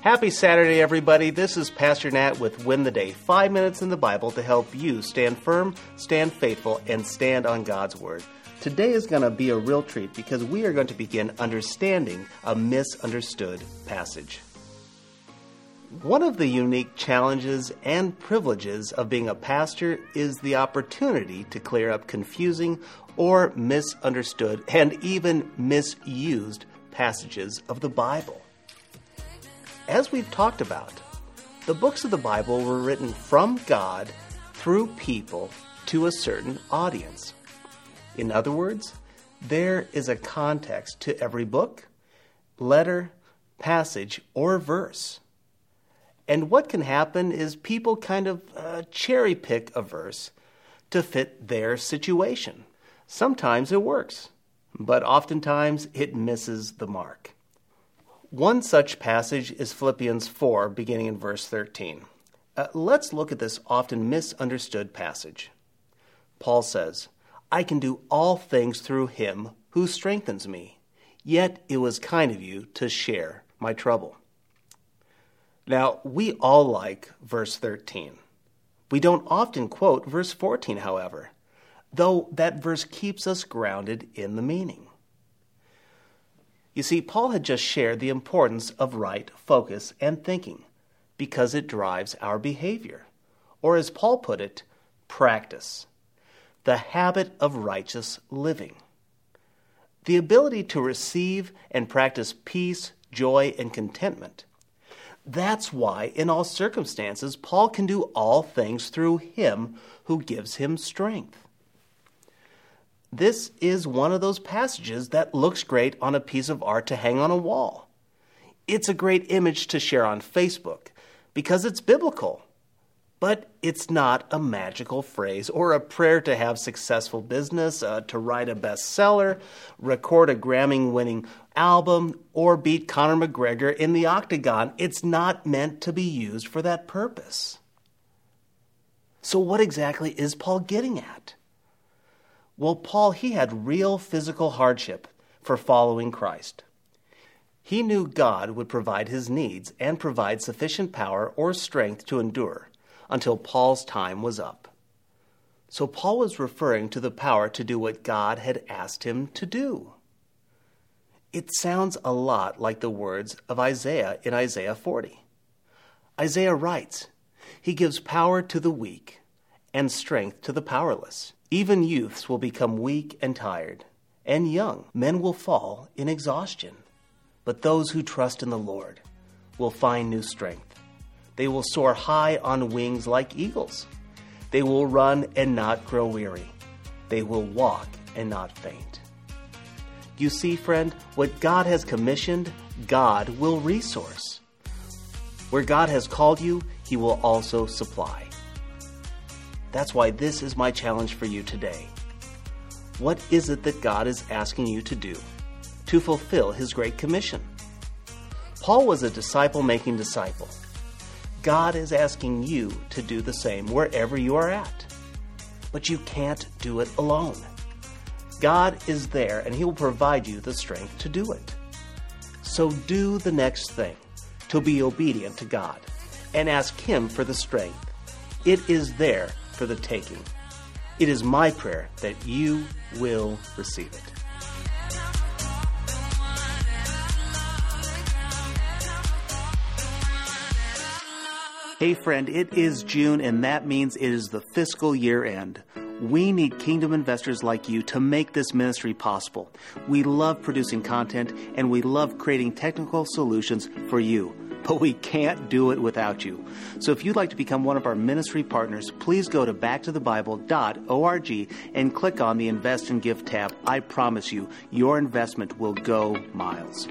Happy Saturday, everybody. This is Pastor Nat with Win the Day. Five minutes in the Bible to help you stand firm, stand faithful, and stand on God's Word. Today is going to be a real treat because we are going to begin understanding a misunderstood passage. One of the unique challenges and privileges of being a pastor is the opportunity to clear up confusing or misunderstood and even misused passages of the Bible. As we've talked about, the books of the Bible were written from God through people to a certain audience. In other words, there is a context to every book, letter, passage, or verse. And what can happen is people kind of uh, cherry pick a verse to fit their situation. Sometimes it works, but oftentimes it misses the mark. One such passage is Philippians 4, beginning in verse 13. Uh, let's look at this often misunderstood passage. Paul says, I can do all things through him who strengthens me. Yet it was kind of you to share my trouble. Now, we all like verse 13. We don't often quote verse 14, however, though that verse keeps us grounded in the meaning. You see, Paul had just shared the importance of right focus and thinking because it drives our behavior. Or, as Paul put it, practice, the habit of righteous living. The ability to receive and practice peace, joy, and contentment. That's why, in all circumstances, Paul can do all things through him who gives him strength. This is one of those passages that looks great on a piece of art to hang on a wall. It's a great image to share on Facebook because it's biblical. But it's not a magical phrase or a prayer to have successful business, uh, to write a bestseller, record a Grammy winning album, or beat Conor McGregor in the octagon. It's not meant to be used for that purpose. So, what exactly is Paul getting at? Well, Paul, he had real physical hardship for following Christ. He knew God would provide his needs and provide sufficient power or strength to endure until Paul's time was up. So Paul was referring to the power to do what God had asked him to do. It sounds a lot like the words of Isaiah in Isaiah 40. Isaiah writes, He gives power to the weak and strength to the powerless. Even youths will become weak and tired, and young men will fall in exhaustion. But those who trust in the Lord will find new strength. They will soar high on wings like eagles. They will run and not grow weary. They will walk and not faint. You see, friend, what God has commissioned, God will resource. Where God has called you, He will also supply. That's why this is my challenge for you today. What is it that God is asking you to do to fulfill His Great Commission? Paul was a disciple making disciple. God is asking you to do the same wherever you are at. But you can't do it alone. God is there and He will provide you the strength to do it. So do the next thing to be obedient to God and ask Him for the strength. It is there for the taking. It is my prayer that you will receive it. Hey, friend, it is June, and that means it is the fiscal year end. We need kingdom investors like you to make this ministry possible. We love producing content and we love creating technical solutions for you but we can't do it without you. So if you'd like to become one of our ministry partners, please go to backtothebible.org and click on the Invest and Give tab. I promise you, your investment will go miles.